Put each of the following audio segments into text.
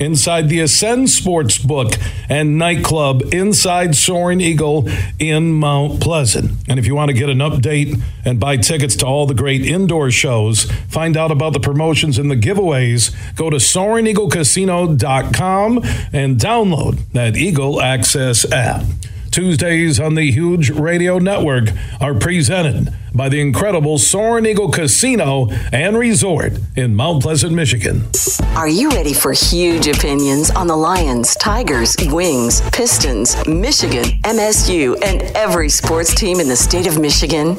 inside the Ascend Sports Book and Nightclub inside Soaring Eagle in Mount Pleasant. And if you want to get an update and buy tickets to all the great indoor shows, find out about the promotions and the giveaways, go to SoaringEagleCasino.com and download that Eagle Access app. Tuesdays on the Huge Radio Network are presented by the incredible Soaring Eagle Casino and Resort in Mount Pleasant, Michigan. Are you ready for huge opinions on the Lions, Tigers, Wings, Pistons, Michigan, MSU, and every sports team in the state of Michigan?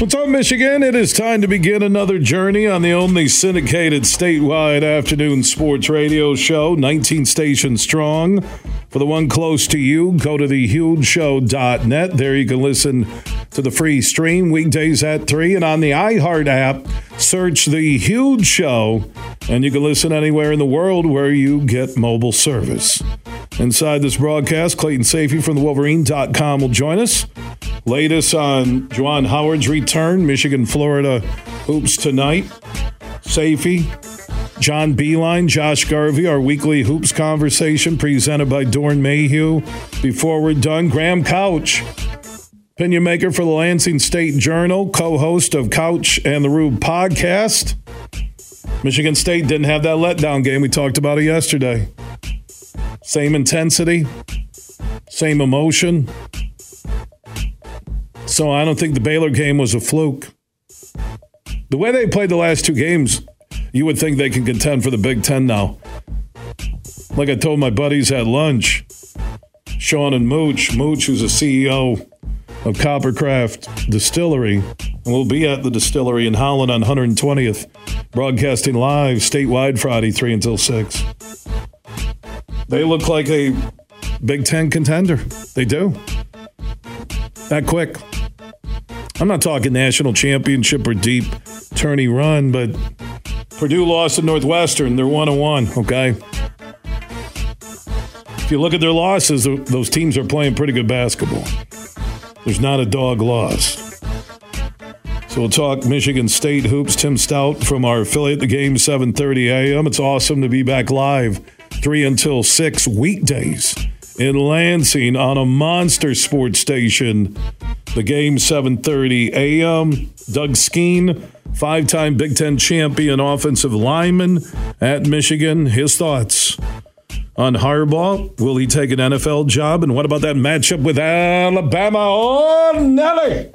What's up, Michigan? It is time to begin another journey on the only syndicated statewide afternoon sports radio show, 19 stations strong. For the one close to you, go to thehugeshow.net. There you can listen to the free stream weekdays at 3. And on the iHeart app, search The Huge Show, and you can listen anywhere in the world where you get mobile service. Inside this broadcast, Clayton Sayfie from the Wolverine.com will join us. Latest on Juwan Howard's return, Michigan, Florida hoops tonight. Sayfie, John Beilein, Josh Garvey, our weekly hoops conversation presented by Dorn Mayhew. Before we're done, Graham Couch, opinion maker for the Lansing State Journal, co host of Couch and the Rube podcast. Michigan State didn't have that letdown game. We talked about it yesterday. Same intensity, same emotion. So I don't think the Baylor game was a fluke. The way they played the last two games, you would think they can contend for the Big Ten now. Like I told my buddies at lunch, Sean and Mooch, Mooch, who's a CEO of Coppercraft Distillery, and we'll be at the distillery in Holland on 120th, broadcasting live statewide Friday, 3 until 6. They look like a Big Ten contender. They do. That quick. I'm not talking national championship or deep tourney run, but Purdue lost to Northwestern. They're one on one. Okay. If you look at their losses, those teams are playing pretty good basketball. There's not a dog loss. So we'll talk Michigan State hoops. Tim Staudt from our affiliate, the game 7:30 a.m. It's awesome to be back live, three until six weekdays in Lansing on a monster sports station. The game 7:30 a.m. Doug Skene, five-time Big Ten champion offensive lineman at Michigan. His thoughts on Harbaugh. Will he take an NFL job? And what about that matchup with Alabama? Oh, Nelly!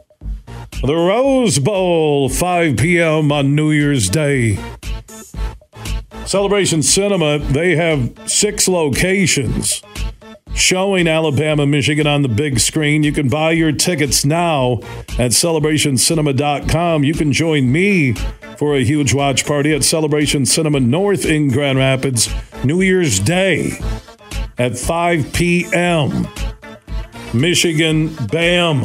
The Rose Bowl, 5 p.m. on New Year's Day. Celebration Cinema, they have six locations showing Alabama, Michigan on the big screen. You can buy your tickets now at celebrationcinema.com. You can join me for a huge watch party at Celebration Cinema North in Grand Rapids, New Year's Day at 5 p.m. Michigan, bam,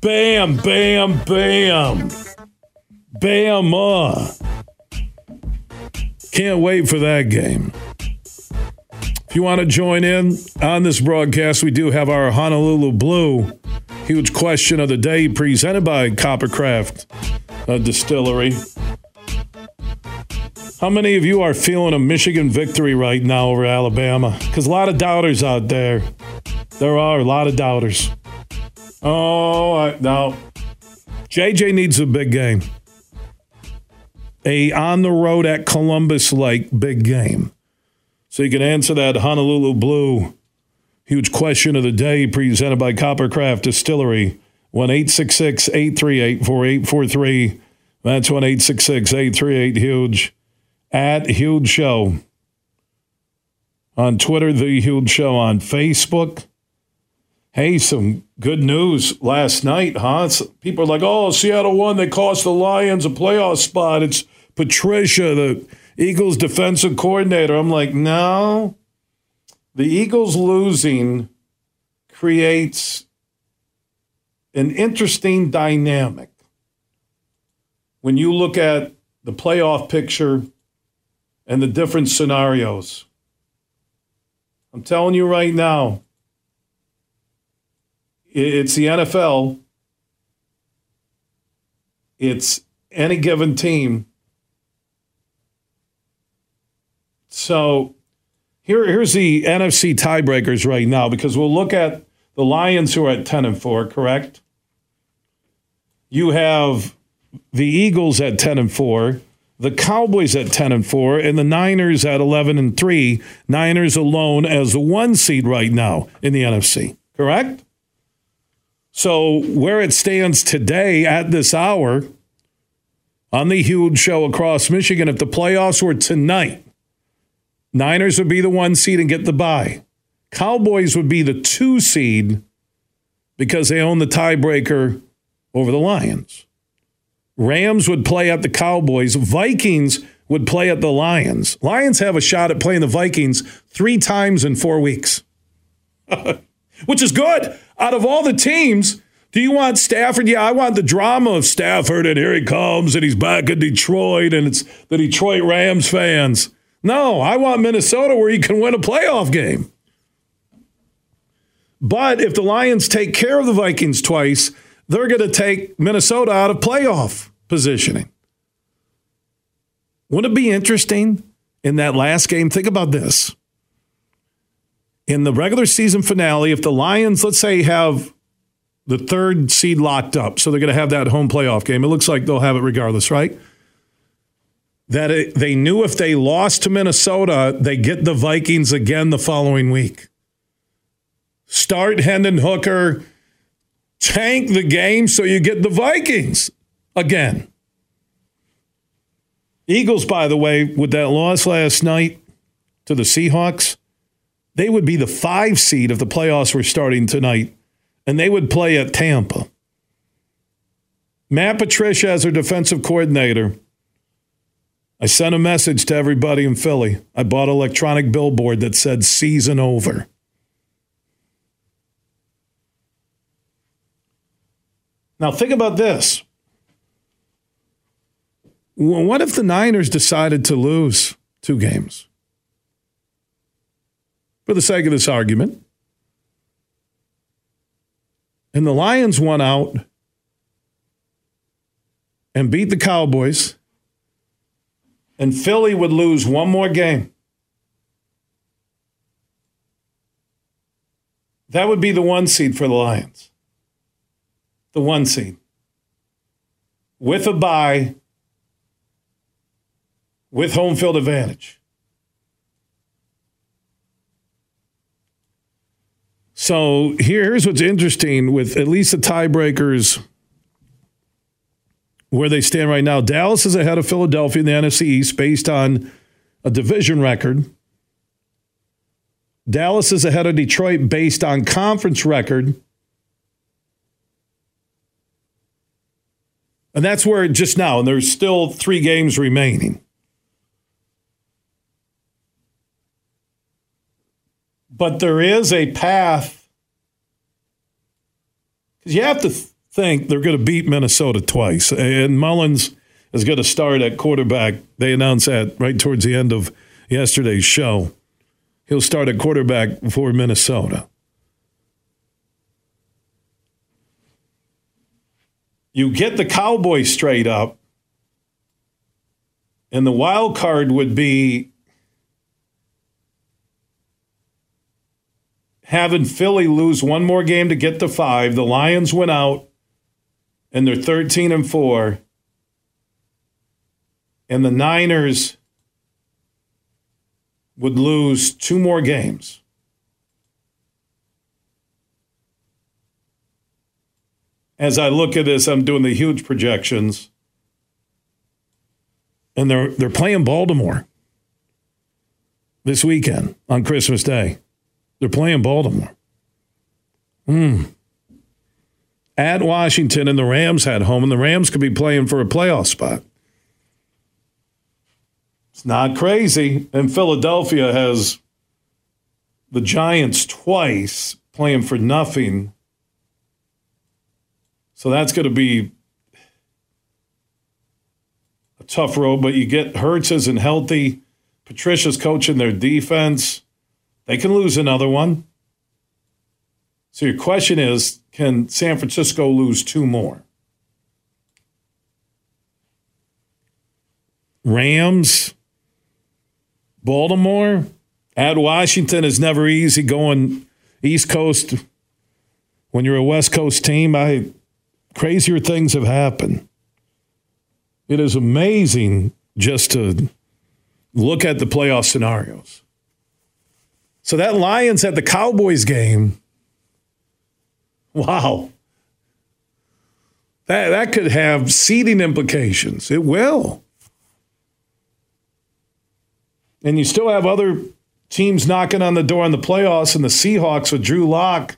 bam, bam, bam, bam. Uh. Can't wait for that game. You want to join in on this broadcast, we do have our Honolulu Blue huge question of the day presented by Coppercraft uh, Distillery. How many of you are feeling a Michigan victory right now over Alabama? Because a lot of doubters out there. There are a lot of doubters. Oh, I, no. JJ needs a big game. A on the road at Columbus Lake big game. So you can answer that Honolulu Blue huge question of the day presented by Coppercraft Distillery. 1 888 4843. That's 1 838 Huge at Huge Show. On Twitter, The Huge Show. On Facebook. Hey, some good news last night, huh? people are like, oh, Seattle won. They cost the Lions a playoff spot. It's Patricia, the Eagles defensive coordinator. I'm like, no. The Eagles losing creates an interesting dynamic when you look at the playoff picture and the different scenarios. I'm telling you right now, it's the NFL. It's any given team. So here, here's the NFC tiebreakers right now because we'll look at the Lions who are at 10 and 4, correct? You have the Eagles at 10 and 4, the Cowboys at 10 and 4, and the Niners at 11 and 3. Niners alone as the one seed right now in the NFC, correct? So, where it stands today at this hour on the huge show across Michigan, if the playoffs were tonight, Niners would be the one seed and get the bye. Cowboys would be the two seed because they own the tiebreaker over the Lions. Rams would play at the Cowboys. Vikings would play at the Lions. Lions have a shot at playing the Vikings three times in four weeks, which is good. Out of all the teams, do you want Stafford? Yeah, I want the drama of Stafford, and here he comes, and he's back in Detroit, and it's the Detroit Rams fans. No, I want Minnesota where you can win a playoff game. But if the Lions take care of the Vikings twice, they're going to take Minnesota out of playoff positioning. Wouldn't it be interesting in that last game? Think about this. In the regular season finale, if the Lions, let's say, have the third seed locked up, so they're going to have that home playoff game, it looks like they'll have it regardless, right? That it, they knew if they lost to Minnesota, they get the Vikings again the following week. Start Hendon Hooker tank the game so you get the Vikings again. Eagles, by the way, with that loss last night to the Seahawks, they would be the five seed if the playoffs were starting tonight, and they would play at Tampa. Matt Patricia, as their defensive coordinator, I sent a message to everybody in Philly. I bought an electronic billboard that said season over. Now, think about this. What if the Niners decided to lose two games? For the sake of this argument. And the Lions won out and beat the Cowboys, and Philly would lose one more game. That would be the one seed for the Lions the one seed with a bye, with home field advantage. So here's what's interesting with at least the tiebreakers where they stand right now. Dallas is ahead of Philadelphia in the NFC East based on a division record. Dallas is ahead of Detroit based on conference record. And that's where just now, and there's still three games remaining. But there is a path. Because you have to think they're going to beat Minnesota twice. And Mullens is going to start at quarterback. They announced that right towards the end of yesterday's show. He'll start at quarterback for Minnesota. You get the Cowboys straight up, and the wild card would be having Philly lose one more game to get to five. The Lions went out, and they're 13 and 4. And the Niners would lose two more games. as I look at this, I'm doing the huge projections. and they're they're playing Baltimore this weekend on Christmas Day. They're playing Baltimore. Hmm. At Washington, and the Rams had home, and the Rams could be playing for a playoff spot. It's not crazy. And Philadelphia has the Giants twice playing for nothing. So that's going to be a tough road, but you get Hurts isn't healthy. Patricia's coaching their defense. They can lose another one. So your question is can San Francisco lose two more? Rams, Baltimore, at Washington is never easy going East Coast. When you're a West Coast team, I crazier things have happened. It is amazing just to look at the playoff scenarios. So that Lions at the Cowboys game, wow. That that could have seeding implications. It will. And you still have other teams knocking on the door in the playoffs, and the Seahawks with Drew Lock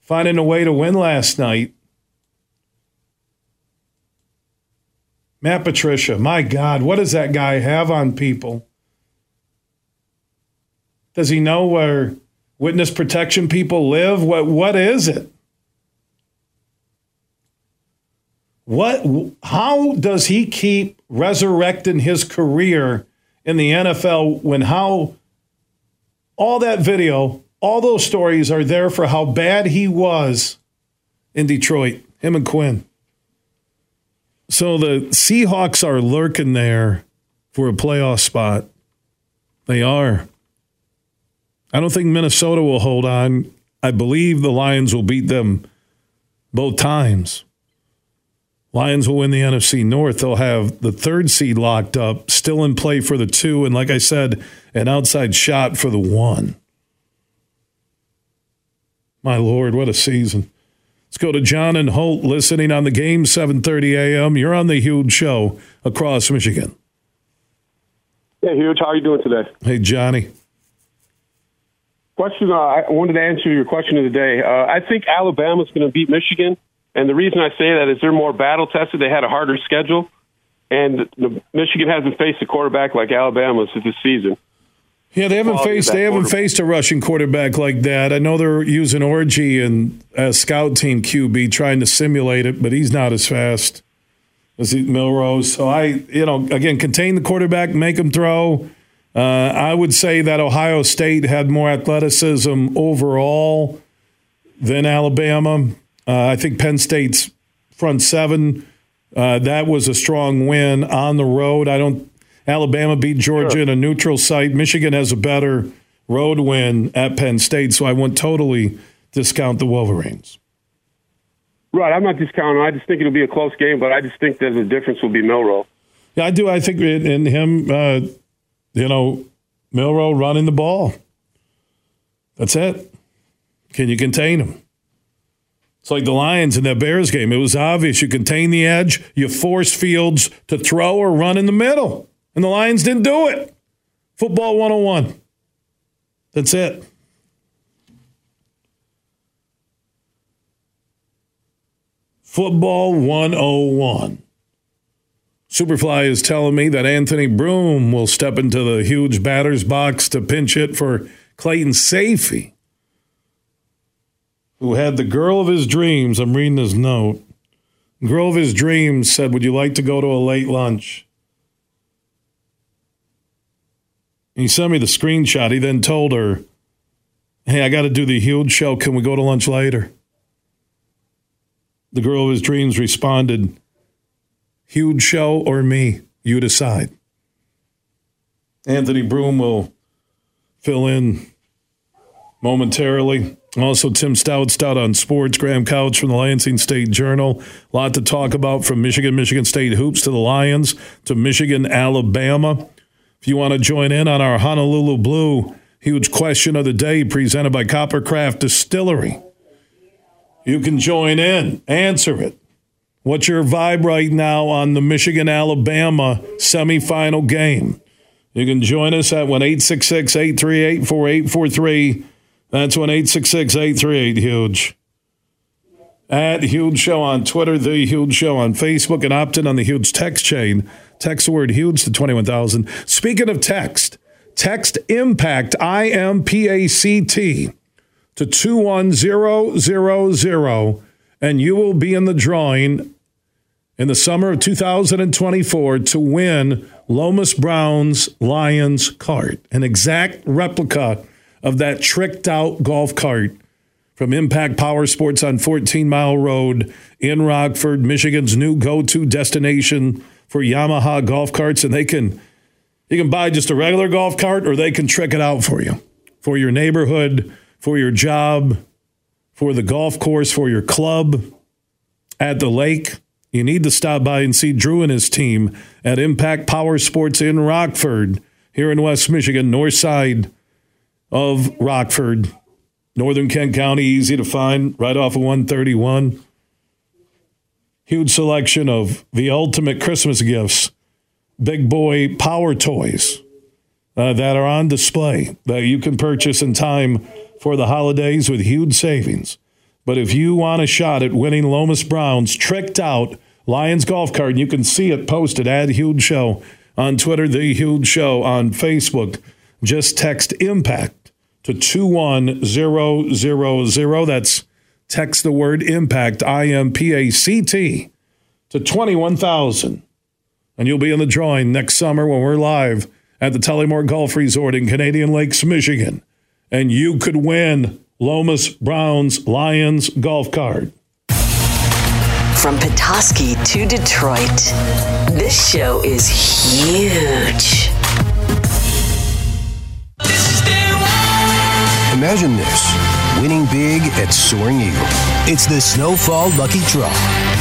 finding a way to win last night. Matt Patricia, my God, what does that guy have on people? Does he know where witness protection people live? What what is it? What how does he keep resurrecting his career in the NFL when how all that video, all those stories are there for how bad he was in Detroit, him and Quinn. So the Seahawks are lurking there for a playoff spot. They are. I don't think Minnesota will hold on. I believe the Lions will beat them both times. Lions will win the NFC North. They'll have the third seed locked up, still in play for the two, and like I said, an outside shot for the one. My Lord, what a season. Let's go to John and Holt listening on the game, 7:30 a.m. You're on the huge show across Michigan. Hey, huge. How are you doing today? Hey, Johnny. Question. Uh, I wanted to answer your question of the day. Uh, I think Alabama's going to beat Michigan. And the reason I say that is they're more battle tested. They had a harder schedule, and the, Michigan hasn't faced a quarterback like Alabama this season. Yeah, they haven't faced they haven't faced a rushing quarterback like that. I know they're using Orji and a scout team QB trying to simulate it, but he's not as fast as Milroe's. So I, you know, again, contain the quarterback, make him throw. Uh, I would say that Ohio State had more athleticism overall than Alabama. Uh, I think Penn State's front seven. Uh, that was a strong win on the road. I don't. Alabama beat Georgia sure. in a neutral site. Michigan has a better road win at Penn State, so I won't totally discount the Wolverines. Right, I'm not discounting. I just think it'll be a close game, but I just think that the difference will be Milroe. Yeah, I do. I think in him, uh, you know, Milroe running the ball. That's it. Can you contain him? It's like the Lions in that Bears game. It was obvious. You contain the edge, you force Fields to throw or run in the middle. And the Lions didn't do it. Football 101. That's it. Football 101. Superfly is telling me that Anthony Broome will step into the huge batter's box to pinch it for Clayton Sayfie who had the girl of his dreams. I'm reading his note. Girl of his dreams said, Would you like to go to a late lunch? he sent me the screenshot. He then told her, Hey, I got to do the huge show. Can we go to lunch later? The girl of his dreams responded, Huge show or me? You decide. Anthony Broome will fill in momentarily. Also, Tim Staudt, Stout on Sports, Graham Couch from the Lansing State Journal. A lot to talk about from Michigan, Michigan State hoops to the Lions to Michigan, Alabama. If you want to join in on our Honolulu Blue huge question of the day presented by Coppercraft Distillery, you can join in, answer it. What's your vibe right now on the Michigan Alabama semifinal game? You can join us at 1 838 4843. That's 1 838 Huge. At Huge Show on Twitter, The Huge Show on Facebook, and opt in on the Huge text chain. Text the word Huge to 21,000. Speaking of text, text IMPACT, I M P A C T, to 21000, and you will be in the drawing in the summer of 2024 to win Lomas Brown's Lions cart, an exact replica of that tricked out golf cart from Impact Power Sports on 14 Mile Road in Rockford, Michigan's new go-to destination for Yamaha golf carts, and they can you can buy just a regular golf cart, or they can trick it out for you for your neighborhood, for your job, for the golf course, for your club, at the lake. You need to stop by and see Drew and his team at Impact Power Sports in Rockford, here in West Michigan, north side of Rockford. Northern Kent County, easy to find, right off of 131. Huge selection of the ultimate Christmas gifts, big boy power toys uh, that are on display that you can purchase in time for the holidays with huge savings. But if you want a shot at winning Lomas Brown's tricked out Lions golf cart, you can see it posted at Huge Show on Twitter, The Huge Show on Facebook. Just text IMPACT to 21000. That's text the word IMPACT, I M P A C T, to 21,000. And you'll be in the drawing next summer when we're live at the Tullymore Golf Resort in Canadian Lakes, Michigan. And you could win Lomas Brown's Lions golf cart. From Petoskey to Detroit, this show is huge. Imagine this winning big at Soaring Eagle. It's the Snowfall Lucky Draw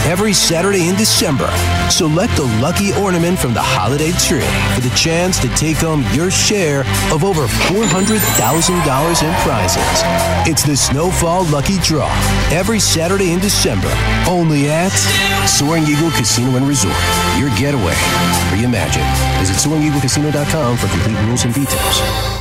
every Saturday in December. Select a lucky ornament from the holiday tree for the chance to take home your share of over $400,000 in prizes. It's the Snowfall Lucky Draw every Saturday in December, only at Soaring Eagle Casino and Resort. Your getaway. Reimagine. Visit SoaringEagleCasino.com for complete rules and details.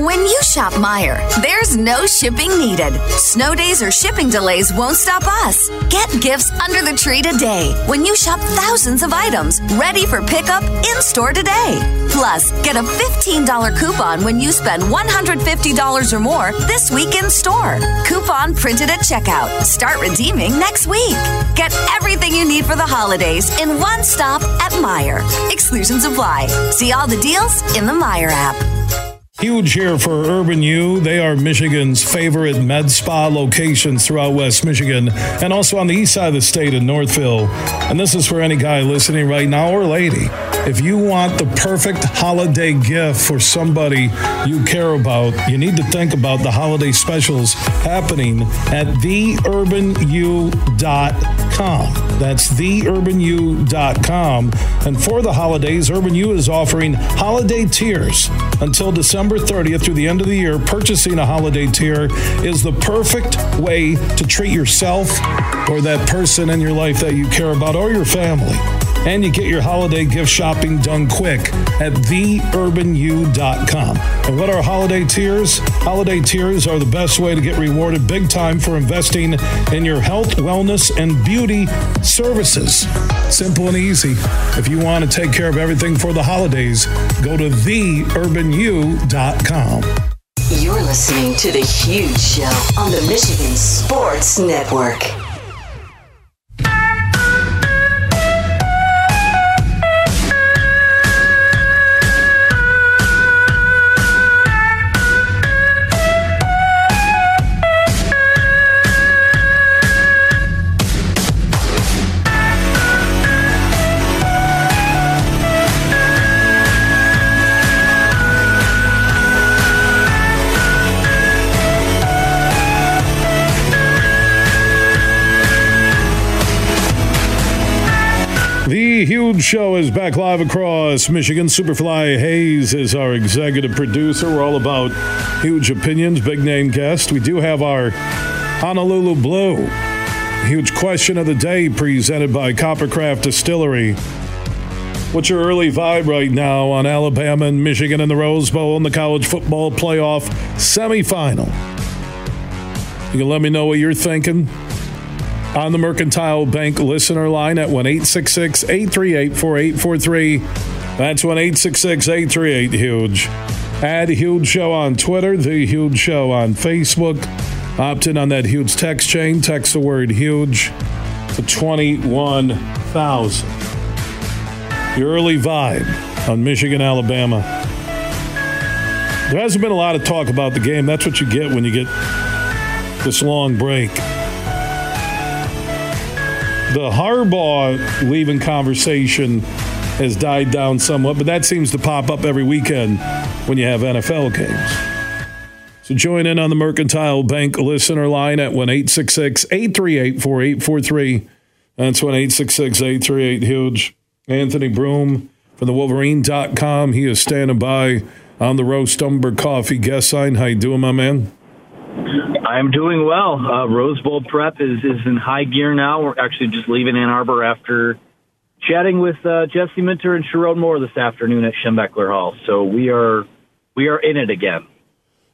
When you shop Meijer, there's no shipping needed. Snow days or shipping delays won't stop us. Get gifts under the tree today when you shop thousands of items ready for pickup in store today. Plus, get a $15 coupon when you spend $150 or more this week in store. Coupon printed at checkout. Start redeeming next week. Get everything you need for the holidays in one stop at Meijer. Exclusions apply. See all the deals in the Meijer app. Huge here for Urban U. They are Michigan's favorite med spa locations throughout West Michigan and also on the east side of the state in Northville. And this is for any guy listening right now or lady. If you want the perfect holiday gift for somebody you care about, you need to think about the holiday specials happening at theurbanu.com. That's theurbanu.com. And for the holidays, Urban U is offering holiday tiers until December 30th through the end of the year. Purchasing a holiday tier is the perfect way to treat yourself or that person in your life that you care about or your family. And you get your holiday gift shopping done quick at theurbanu.com. And what are holiday tiers? Holiday tiers are the best way to get rewarded big time for investing in your health, wellness, and beauty services. Simple and easy. If you want to take care of everything for the holidays, go to theurbanu.com. You're listening to The Huge Show on the Michigan Sports Network. Huge show is back live across Michigan. Superfly Hayes is our executive producer. We're all about huge opinions, big name guests. We do have our Honolulu Blue huge question of the day presented by Coppercraft Distillery. What's your early vibe right now on Alabama and Michigan in the Rose Bowl in the college football playoff semifinal? You can let me know what you're thinking on the Mercantile Bank listener line at 1 838 4843. That's 1 838 Huge. Add Huge Show on Twitter, The Huge Show on Facebook. Opt in on that huge text chain. Text the word huge to 21,000. Your early vibe on Michigan, Alabama. There hasn't been a lot of talk about the game. That's what you get when you get this long break the Harbaugh leaving conversation has died down somewhat, but that seems to pop up every weekend when you have NFL games. So join in on the Mercantile Bank listener line at 1 838 4843. That's 1 838 Huge. Anthony Broome from the Wolverine.com. He is standing by on the Roast Umber Coffee guest sign. How you doing, my man? I'm doing well. Uh, Rose Bowl prep is, is in high gear now. We're actually just leaving Ann Arbor after chatting with uh, Jesse Minter and Sherrone Moore this afternoon at Schembechler Hall. So we are we are in it again.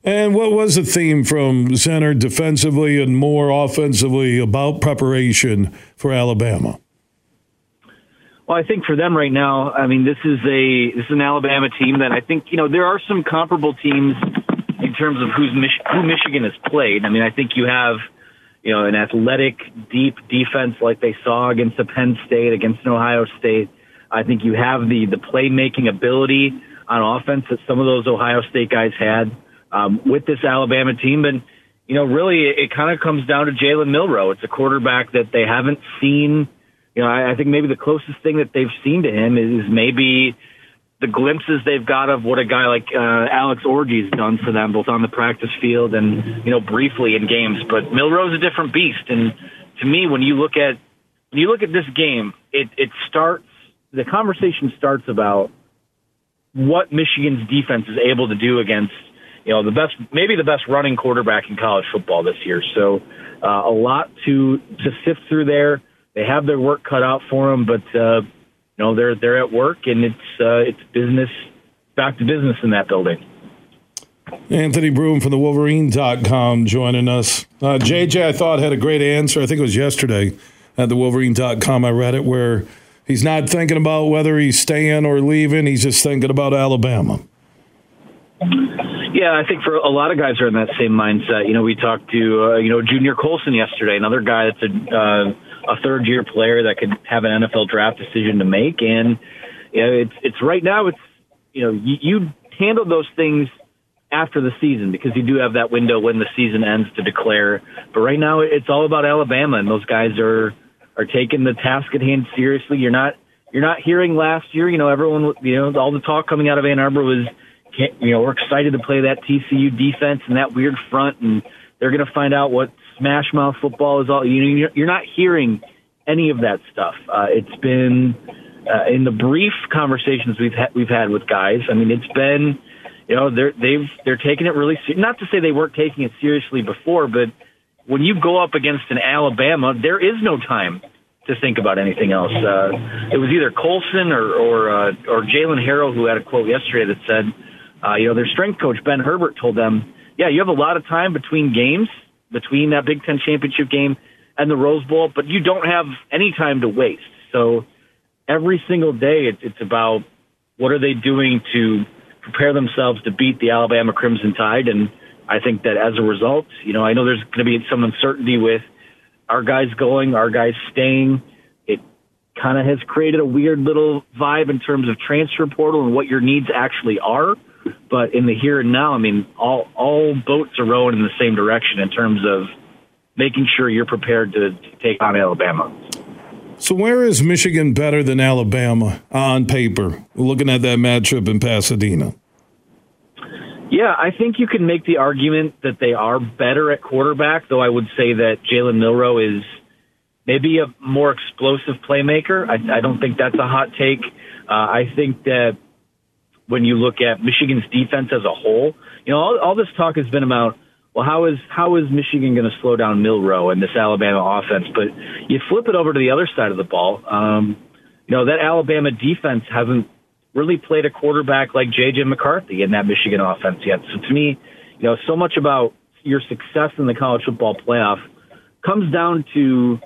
And what was the theme from Minter defensively and Moore offensively about preparation for Alabama? Well, I think for them right now, I mean, this is a this is an Alabama team that I think you know there are some comparable teams in terms of who's Mich- who Michigan has played. I mean, I think you have you know an athletic, deep defense like they saw against the Penn State, against an Ohio State. I think you have the the playmaking ability on offense that some of those Ohio State guys had um, with this Alabama team. And you know, really, it, it kind of comes down to Jalen Milroe. It's a quarterback that they haven't seen. You know, I, I think maybe the closest thing that they've seen to him is maybe the glimpses they've got of what a guy like uh, Alex Orji's done for them, both on the practice field and you know briefly in games. But Milroe's a different beast, and to me, when you look at when you look at this game, it it starts the conversation starts about what Michigan's defense is able to do against you know the best maybe the best running quarterback in college football this year. So uh, a lot to to sift through there. They have their work cut out for them, but. Uh, you know they're they're at work and it's uh, it's business back to business in that building. Anthony Broome from the Wolverine.com joining us. Uh, JJ, I thought had a great answer. I think it was yesterday at the Wolverine.com. I read it where he's not thinking about whether he's staying or leaving. He's just thinking about Alabama. Yeah, I think for a lot of guys are in that same mindset. You know, we talked to uh, you know Junior Colson yesterday, another guy that's a uh, a third year player that could have an NFL draft decision to make. And you know, it's it's right now it's you know you, you handle those things after the season because you do have that window when the season ends to declare. But right now it's all about Alabama, and those guys are are taking the task at hand seriously. You're not you're not hearing last year. You know, everyone you know all the talk coming out of Ann Arbor was you know we're excited to play that TCU defense and that weird front, and they're going to find out what smash mouth football is all. You know, you're not hearing any of that stuff. Uh, it's been uh, in the brief conversations we've ha- we've had with guys. I mean, it's been you know they're they've they're taking it really se- not to say they weren't taking it seriously before, but when you go up against an Alabama, there is no time to think about anything else. Uh, it was either Colson or or, uh, or Jaylen Harrell who had a quote yesterday that said, uh, you know, their strength coach Ben Herbert told them, yeah, you have a lot of time between games between that Big Ten championship game and the Rose Bowl, but you don't have any time to waste. So every single day, it's, it's about what are they doing to prepare themselves to beat the Alabama Crimson Tide. And I think that as a result, you know, I know there's going to be some uncertainty with our guys going, our guys staying. It kind of has created a weird little vibe in terms of transfer portal and what your needs actually are. But in the here and now, I mean, all all boats are rowing in the same direction in terms of making sure you're prepared to, take on Alabama. So, where is Michigan better than Alabama on paper? Looking at that matchup in Pasadena. Yeah, I think you can make the argument that they are better at quarterback, though I would say that Jalen Milroe is maybe a more explosive playmaker. I, I don't think that's a hot take. Uh, I think that when you look at Michigan's defense as a whole, you know, all, all this talk has been about, well, how is how is Michigan going to slow down Milroe and this Alabama offense? But you flip it over to the other side of the ball. Um, you know, that Alabama defense hasn't really played a quarterback like J.J. McCarthy in that Michigan offense yet. So to me, you know, so much about your success in the college football playoff comes down to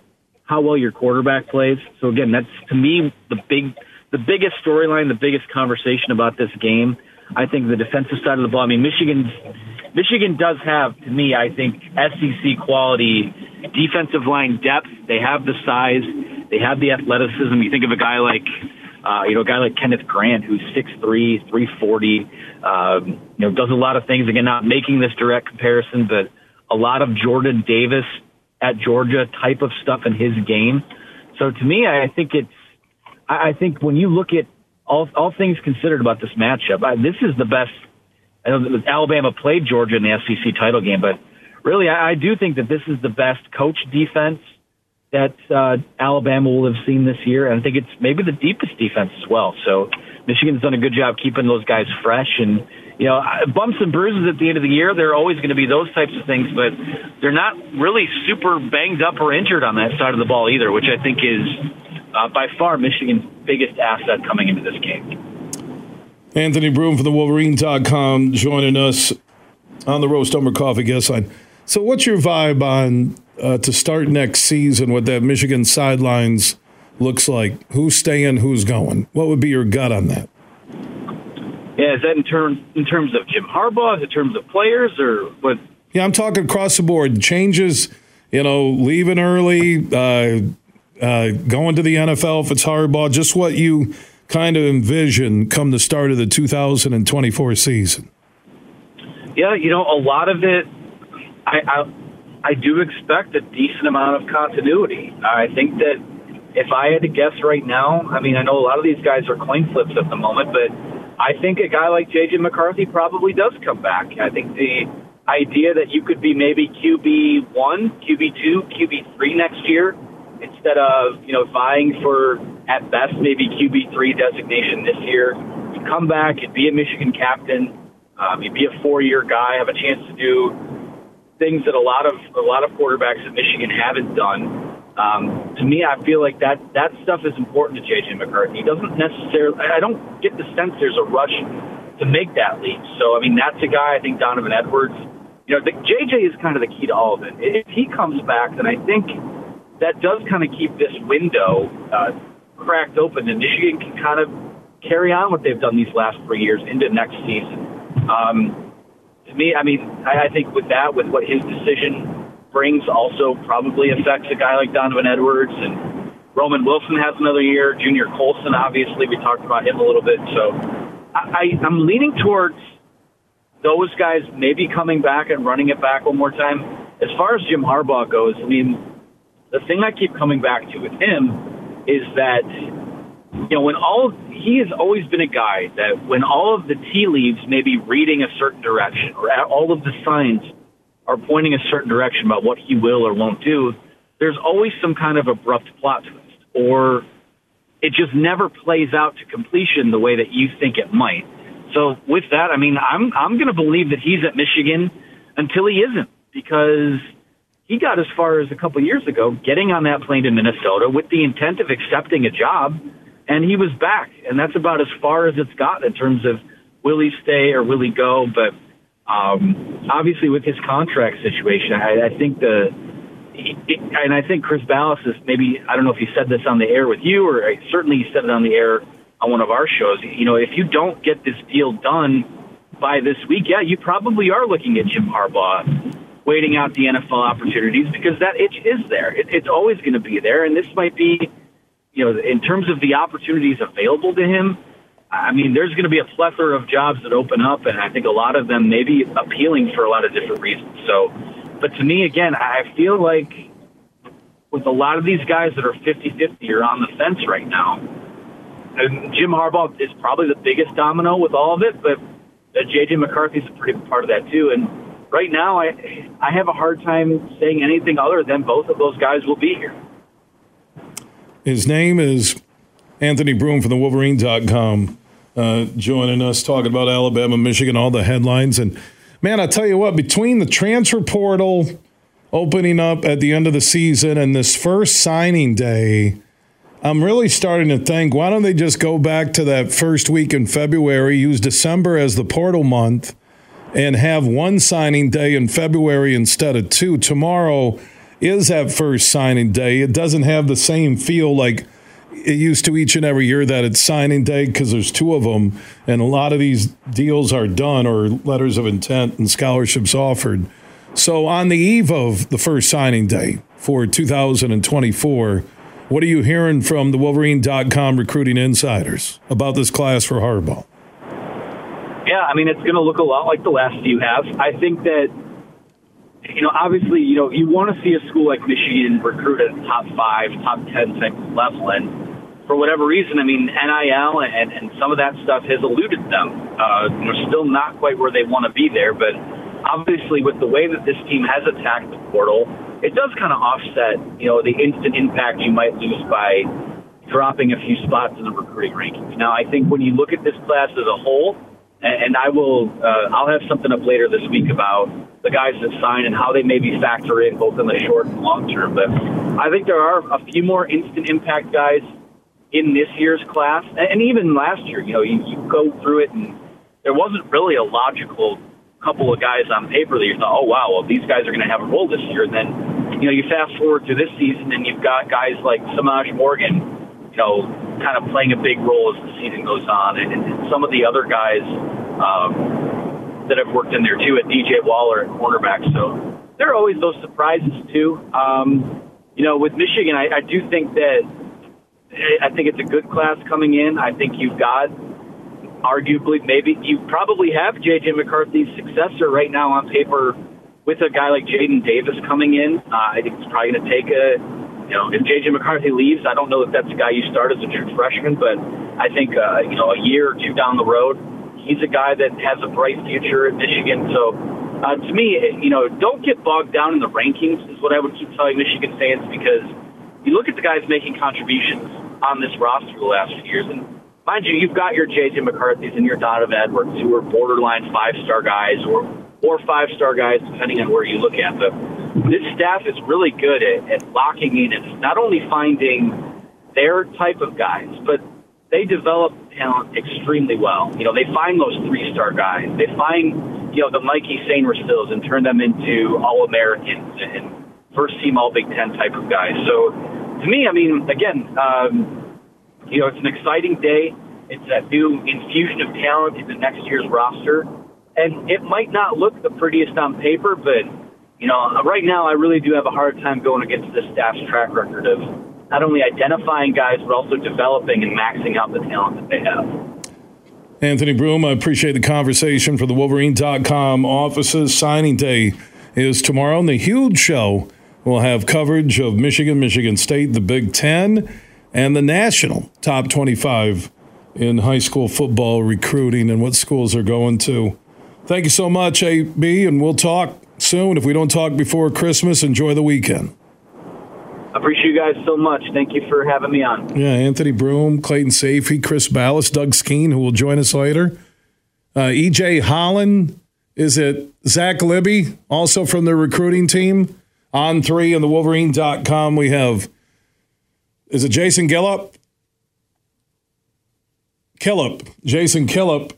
how well your quarterback plays. So again, that's to me the big, the biggest storyline, the biggest conversation about this game. I think the defensive side of the ball. I mean, Michigan's Michigan does have, to me, I think SEC quality defensive line depth. They have the size, they have the athleticism. You think of a guy like, uh, you know, a guy like Kenneth Grant, who's 6'3", 340, um, you know, does a lot of things. Again, not making this direct comparison, but a lot of Jordan Davis at Georgia type of stuff in his game. So to me, I think it's, I think when you look at all, all things considered about this matchup, I, this is the best. I know Alabama played Georgia in the SEC title game, but really, I, I do think that this is the best coach defense that uh, Alabama will have seen this year, and I think it's maybe the deepest defense as well. So Michigan's done a good job keeping those guys fresh, and you know, bumps and bruises at the end of the year. There are always going to be those types of things, but they're not really super banged up or injured on that side of the ball either, which I think is uh, by far Michigan's biggest asset coming into this game. Anthony Broome from the Wolverine.com joining us on the Roast Umber Coffee guest line. So, what's your vibe on uh, to start next season? What that Michigan sidelines looks like? Who's staying? Who's going? What would be your gut on that? Yeah, is that in terms in terms of Jim Harbaugh, in terms of players, or what? Yeah, I'm talking across the board. Changes, you know, leaving early, uh, uh, going to the NFL if it's Harbaugh, Just what you kind of envision come the start of the 2024 season. Yeah, you know, a lot of it, I, I, I do expect a decent amount of continuity. I think that if I had to guess right now, I mean, I know a lot of these guys are coin flips at the moment, but I think a guy like J.J. McCarthy probably does come back. I think the idea that you could be maybe QB one, QB two, QB three next year instead of you know vying for at best maybe QB three designation this year. You come back and be a Michigan captain. Um, you'd be a four year guy, have a chance to do things that a lot of a lot of quarterbacks at Michigan haven't done. Um, to me, I feel like that that stuff is important to JJ McCarthy. He doesn't necessarily. I don't get the sense there's a rush to make that leap. So, I mean, that's a guy. I think Donovan Edwards. You know, the, JJ is kind of the key to all of it. If he comes back, then I think that does kind of keep this window uh, cracked open, and Michigan can kind of carry on what they've done these last three years into next season. Um, to me, I mean, I, I think with that, with what his decision brings also probably affects a guy like Donovan Edwards and Roman Wilson has another year. Junior Colson, obviously, we talked about him a little bit. So I, I, I'm leaning towards those guys maybe coming back and running it back one more time. As far as Jim Harbaugh goes, I mean, the thing I keep coming back to with him is that you know when all he has always been a guy that when all of the tea leaves may be reading a certain direction or all of the signs are pointing a certain direction about what he will or won't do, there's always some kind of abrupt plot twist, or it just never plays out to completion the way that you think it might. So with that, I mean, I'm I'm going to believe that he's at Michigan until he isn't, because he got as far as a couple years ago, getting on that plane to Minnesota with the intent of accepting a job, and he was back, and that's about as far as it's gotten in terms of will he stay or will he go, but um, obviously, with his contract situation, I, I think the and I think Chris Balas is maybe I don't know if he said this on the air with you or certainly he said it on the air on one of our shows. You know, if you don't get this deal done by this week, yeah, you probably are looking at Jim Harbaugh waiting out the NFL opportunities because that itch is there. It, it's always going to be there, and this might be, you know, in terms of the opportunities available to him I mean, there's going to be a plethora of jobs that open up, and I think a lot of them may be appealing for a lot of different reasons. So, but to me, again, I feel like with a lot of these guys that are 50 50 or on the fence right now, and Jim Harbaugh is probably the biggest domino with all of it, but JJ McCarthy's a pretty part of that too. And right now, I I have a hard time saying anything other than both of those guys will be here. His name is Anthony Broome from the Wolverine.com, uh, joining us talking about Alabama, Michigan, all the headlines. And man, I tell you what, between the transfer portal opening up at the end of the season and this first signing day, I'm really starting to think why don't they just go back to that first week in February, use December as the portal month, and have one signing day in February instead of two? Tomorrow is that first signing day. It doesn't have the same feel like it used to each and every year that it's signing day because there's two of them, and a lot of these deals are done or letters of intent and scholarships offered. So, on the eve of the first signing day for 2024, what are you hearing from the Wolverine.com recruiting insiders about this class for Harbaugh? Yeah, I mean, it's going to look a lot like the last few have. I think that, you know, obviously, you know, you want to see a school like Michigan recruit at top five, top 10 type level. And for whatever reason, I mean, NIL and, and some of that stuff has eluded them. Uh, they're still not quite where they want to be there, but obviously with the way that this team has attacked the portal, it does kind of offset, you know, the instant impact you might lose by dropping a few spots in the recruiting rankings. Now, I think when you look at this class as a whole, and I will, uh, I'll have something up later this week about the guys that sign and how they maybe factor in both in the short and long term. But I think there are a few more instant impact guys in this year's class, and even last year. You know, you, you go through it, and there wasn't really a logical couple of guys on paper that you thought, oh wow, well these guys are going to have a role this year. And then, you know, you fast forward to this season and you've got guys like Semaj Morgan, you know, kind of playing a big role as the season goes on, and, and some of the other guys um, that have worked in there too at DJ Waller at cornerback. So there are always those surprises too. Um, you know, with Michigan, I, I do think that I think it's a good class coming in. I think you've got arguably, maybe you probably have J.J. McCarthy's successor right now on paper with a guy like Jadyn Davis coming in. Uh, I think it's probably going to take a, you know, if J.J. McCarthy leaves, I don't know if that's a guy you start as a true freshman, but I think, uh, you know, a year or two down the road, he's a guy that has a bright future at Michigan. So, uh, to me, you know, don't get bogged down in the rankings, is what I would keep telling Michigan fans, because you look at the guys making contributions on this roster the last few years, and mind you, you've got your J.J. McCarthy's and your Donovan Edwards who are borderline five star guys or or five star guys, depending on where you look at. But this staff is really good at, at locking in and not only finding their type of guys, but they develop talent extremely well. You know, they find those three star guys. They find, you know, the Mikey Sainristils and turn them into All Americans and first team All Big Ten type of guys. So to me, I mean, again, um, you know, it's an exciting day. It's a new infusion of talent in the next year's roster. And it might not look the prettiest on paper, but, you know, uh, right now I really do have a hard time going against this staff's track record of not only identifying guys, but also developing and maxing out the talent that they have. Anthony Broome, I appreciate the conversation for the Wolverine.com offices. Signing day is tomorrow, and the huge show will have coverage of Michigan, Michigan State, the Big Ten and the national top 25 in high school football recruiting and what schools are going to. Thank you so much, AB, and we'll talk soon. If we don't talk before Christmas, enjoy the weekend. I appreciate you guys so much. Thank you for having me on. Yeah, Anthony Broome, Clayton Sayfie, Chris Balas, Doug Skene, who will join us later. Uh, EJ Holland, is it Zach Libby, also from the recruiting team? On three and the Wolverine.com, we have is it Jason Gillip? Killip, Jason Killip,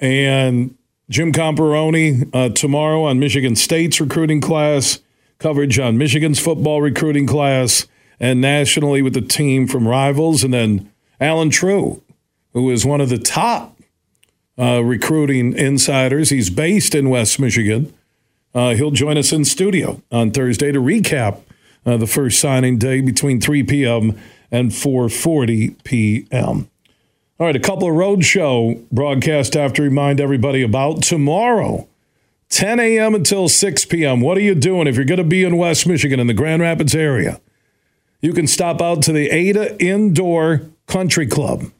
and Jim Comparoni uh, tomorrow on Michigan State's recruiting class, coverage on Michigan's football recruiting class, and nationally with the team from Rivals, and then Allen Trieu, who is one of the top uh, recruiting insiders. He's based in West Michigan. Uh, he'll join us in studio on Thursday to recap uh, the first signing day between 3 p.m. and 4:40 p.m. All right, a couple of roadshow broadcasts I have to remind everybody about tomorrow. 10 a.m. until 6 p.m. What are you doing if you're going to be in West Michigan in the Grand Rapids area? You can stop out to the Ada Indoor Country Club.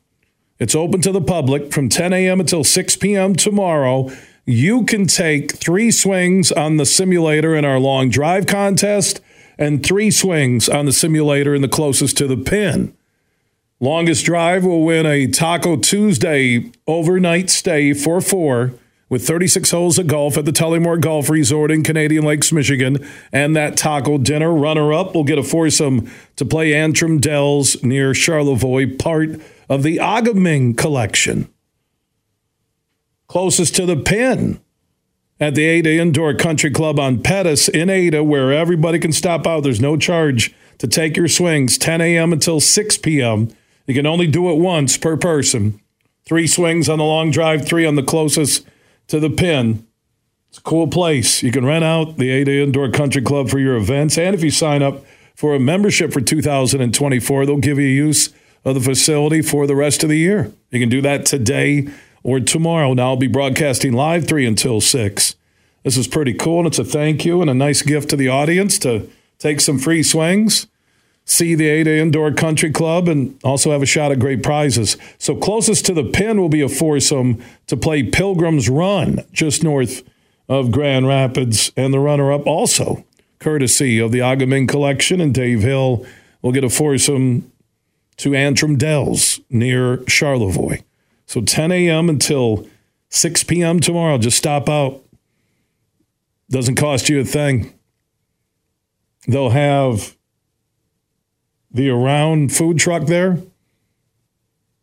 It's open to the public from 10 a.m. until 6 p.m. tomorrow. You can take three swings on the simulator in our long drive contest and three swings on the simulator in the closest to the pin. Longest drive will win a Taco Tuesday overnight stay for four with 36 holes of golf at the Tullymore Golf Resort in Canadian Lakes, Michigan. And that taco dinner runner up will get a foursome to play Antrim Dells near Charlevoix, part of the Agaming collection. Closest to the pin at the Ada Indoor Country Club on Pettis in Ada, where everybody can stop out. There's no charge to take your swings, 10 a.m. until 6 p.m. You can only do it once per person. Three swings on the long drive, three on the closest to the pin. It's a cool place. You can rent out the Ada Indoor Country Club for your events. And if you sign up for a membership for 2024, they'll give you use of the facility for the rest of the year. You can do that today or tomorrow. Now I'll be broadcasting live 3 until 6. This is pretty cool, and it's a thank you and a nice gift to the audience to take some free swings see the Ada Indoor Country Club and also have a shot at great prizes. So closest to the pin will be a foursome to play Pilgrim's Run just north of Grand Rapids, and the runner-up also courtesy of the Agaming Collection and Dave Hill will get a foursome to Antrim Dells near Charlevoix. So 10 a.m. until 6 p.m. tomorrow. Just stop out. Doesn't cost you a thing. They'll have the Around food truck there.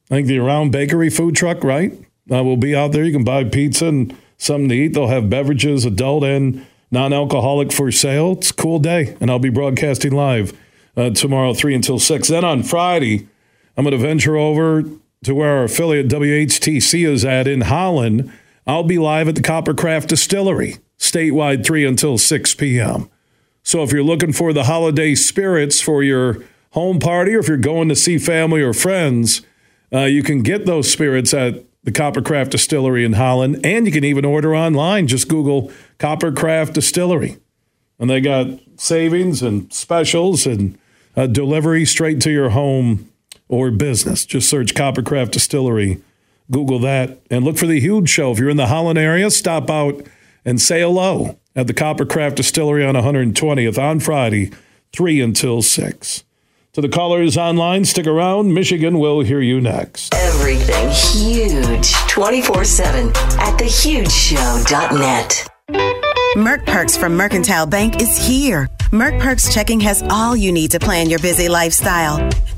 I think the Around Bakery food truck, right? Uh, will be out there. You can buy pizza and something to eat. They'll have beverages, adult and non alcoholic for sale. It's a cool day, and I'll be broadcasting live uh, tomorrow, 3 until 6. Then on Friday, I'm going to venture over to where our affiliate WHTC is at in Holland. I'll be live at the Coppercraft Distillery, statewide 3 until 6 p.m. So if you're looking for the holiday spirits for your home party or if you're going to see family or friends, uh, you can get those spirits at the Coppercraft Distillery in Holland, and you can even order online. Just Google Coppercraft Distillery, and they got savings and specials and uh, delivery straight to your home or business. Just search Coppercraft Distillery, Google that, and look for the huge show. If you're in the Holland area, stop out and say hello at the Coppercraft Distillery on 120th on Friday, 3 until 6. To the callers online, stick around. Michigan will hear you next. Everything huge 24 7 at thehugeshow.net. Merck Perks from Mercantile Bank is here. Merck Perks checking has all you need to plan your busy lifestyle.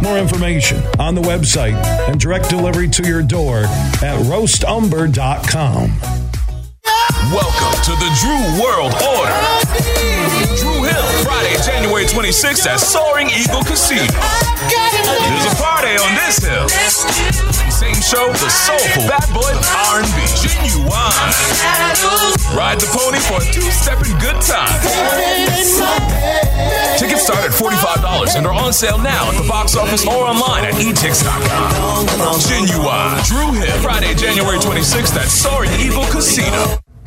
More information on the website and direct delivery to your door at roastumber.com. Welcome to the Dru World Order. Dru Hill, Friday, January 26th at Soaring Eagle Casino. There's a party on this hill. Same show, the soulful bad boy R&B, Ginuwine. Ride the pony for a two-stepping good time. Tickets start at $45 and are on sale now at the box office or online at etix.com. Ginuwine, Dru Hill, Friday, January 26th at Soaring Eagle Casino.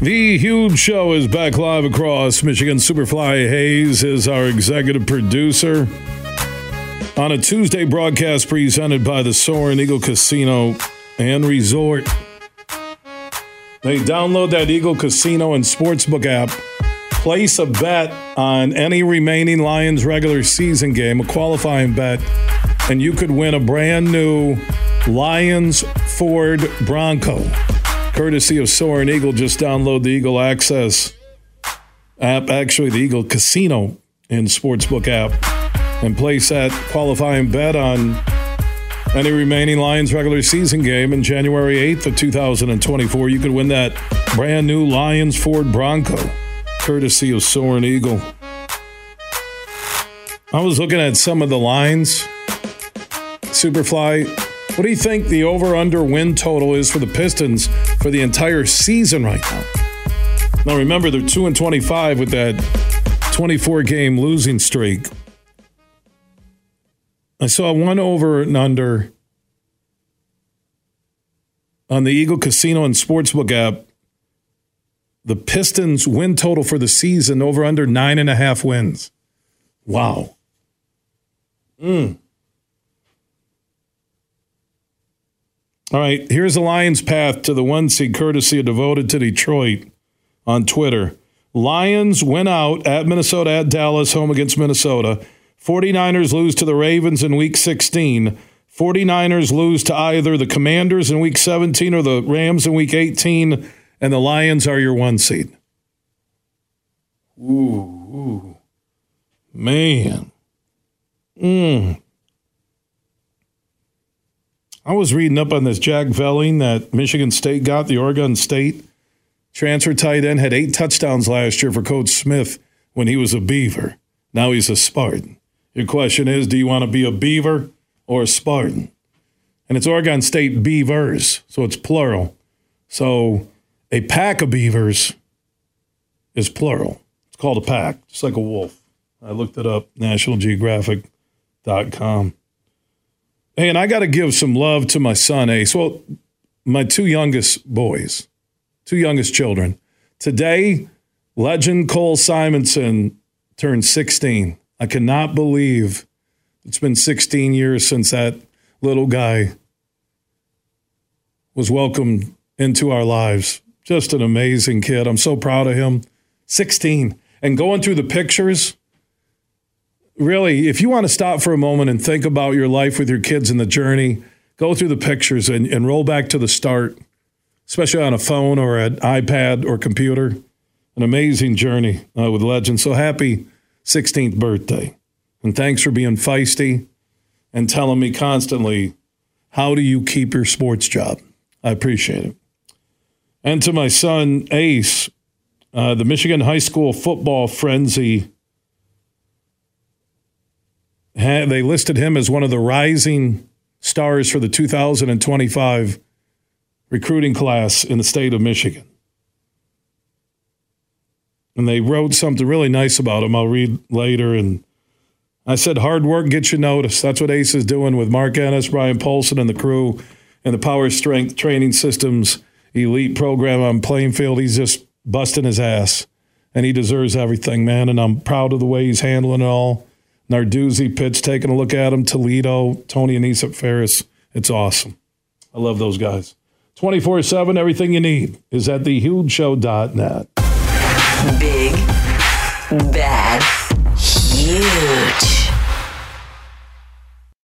The Huge Show is back live across Michigan. Superfly Hayes is our executive producer. On a Tuesday broadcast presented by the Soaring Eagle Casino and Resort. They download that Eagle Casino and Sportsbook app, place a bet on any remaining Lions regular season game, a qualifying bet, and you could win a brand new Lions Ford Bronco courtesy of Soaring Eagle. Just download the Eagle Access app, actually, the Eagle Casino and Sportsbook app, and place that qualifying bet on any remaining Lions regular season game in January 8th of 2024. You could win that brand new Lions Ford Bronco, courtesy of Soaring Eagle. I was looking at some of the lines. Superfly what do you think the over under win total is for the Pistons for the entire season right now? Now remember they're 2 and 25 with that 24 game losing streak. I saw one over and under on the Eagle Casino and Sportsbook app. The Pistons win total for the season over under nine and a half wins. Wow. Mm. All right, here's the Lions' path to the one seed, courtesy of Devoted to Detroit on Twitter. Lions win out at Minnesota, at Dallas, home against Minnesota. 49ers lose to the Ravens in week 16. 49ers lose to either the Commanders in week 17 or the Rams in week 18, and the Lions are your one seed. Ooh, ooh. man. Mm. I was reading up on this Jack Velling that Michigan State got, the Oregon State transfer tight end, had eight touchdowns last year for Coach Smith when he was a Beaver. Now he's a Spartan. Your question is do you want to be a Beaver or a Spartan? And it's Oregon State Beavers, so it's plural. So a pack of beavers is plural. It's called a pack, just like a wolf. I looked it up, nationalgeographic.com. Hey, and I got to give some love to my son, Ace. Well, my two youngest boys, two youngest children. Today, legend Cole Simonson turned 16. I cannot believe it's been 16 years since that little guy was welcomed into our lives. Just an amazing kid. I'm so proud of him. 16. And going through the pictures, really, if you want to stop for a moment and think about your life with your kids and the journey, go through the pictures and, and roll back to the start, especially on a phone or an iPad or computer. An amazing journey uh, with Legend. So happy 16th birthday. And thanks for being feisty and telling me constantly, how do you keep your sports job? I appreciate it. And to my son, Ace, uh, the Michigan High School football frenzy they listed him as one of the rising stars for the 2025 recruiting class in the state of Michigan. And they wrote something really nice about him. I'll read later. And I said, hard work gets you noticed. That's what Ace is doing with Mark Ennis, Brian Polson, and the crew, and the Power Strength Training Systems elite program on Plainfield. He's just busting his ass, and he deserves everything, man. And I'm proud of the way he's handling it all. Narduzzi Pitts taking a look at him, Toledo, Tony and Annese Ferris. It's awesome. I love those guys. 24 7, everything you need is at thehugeshow.net. Big, bad, huge.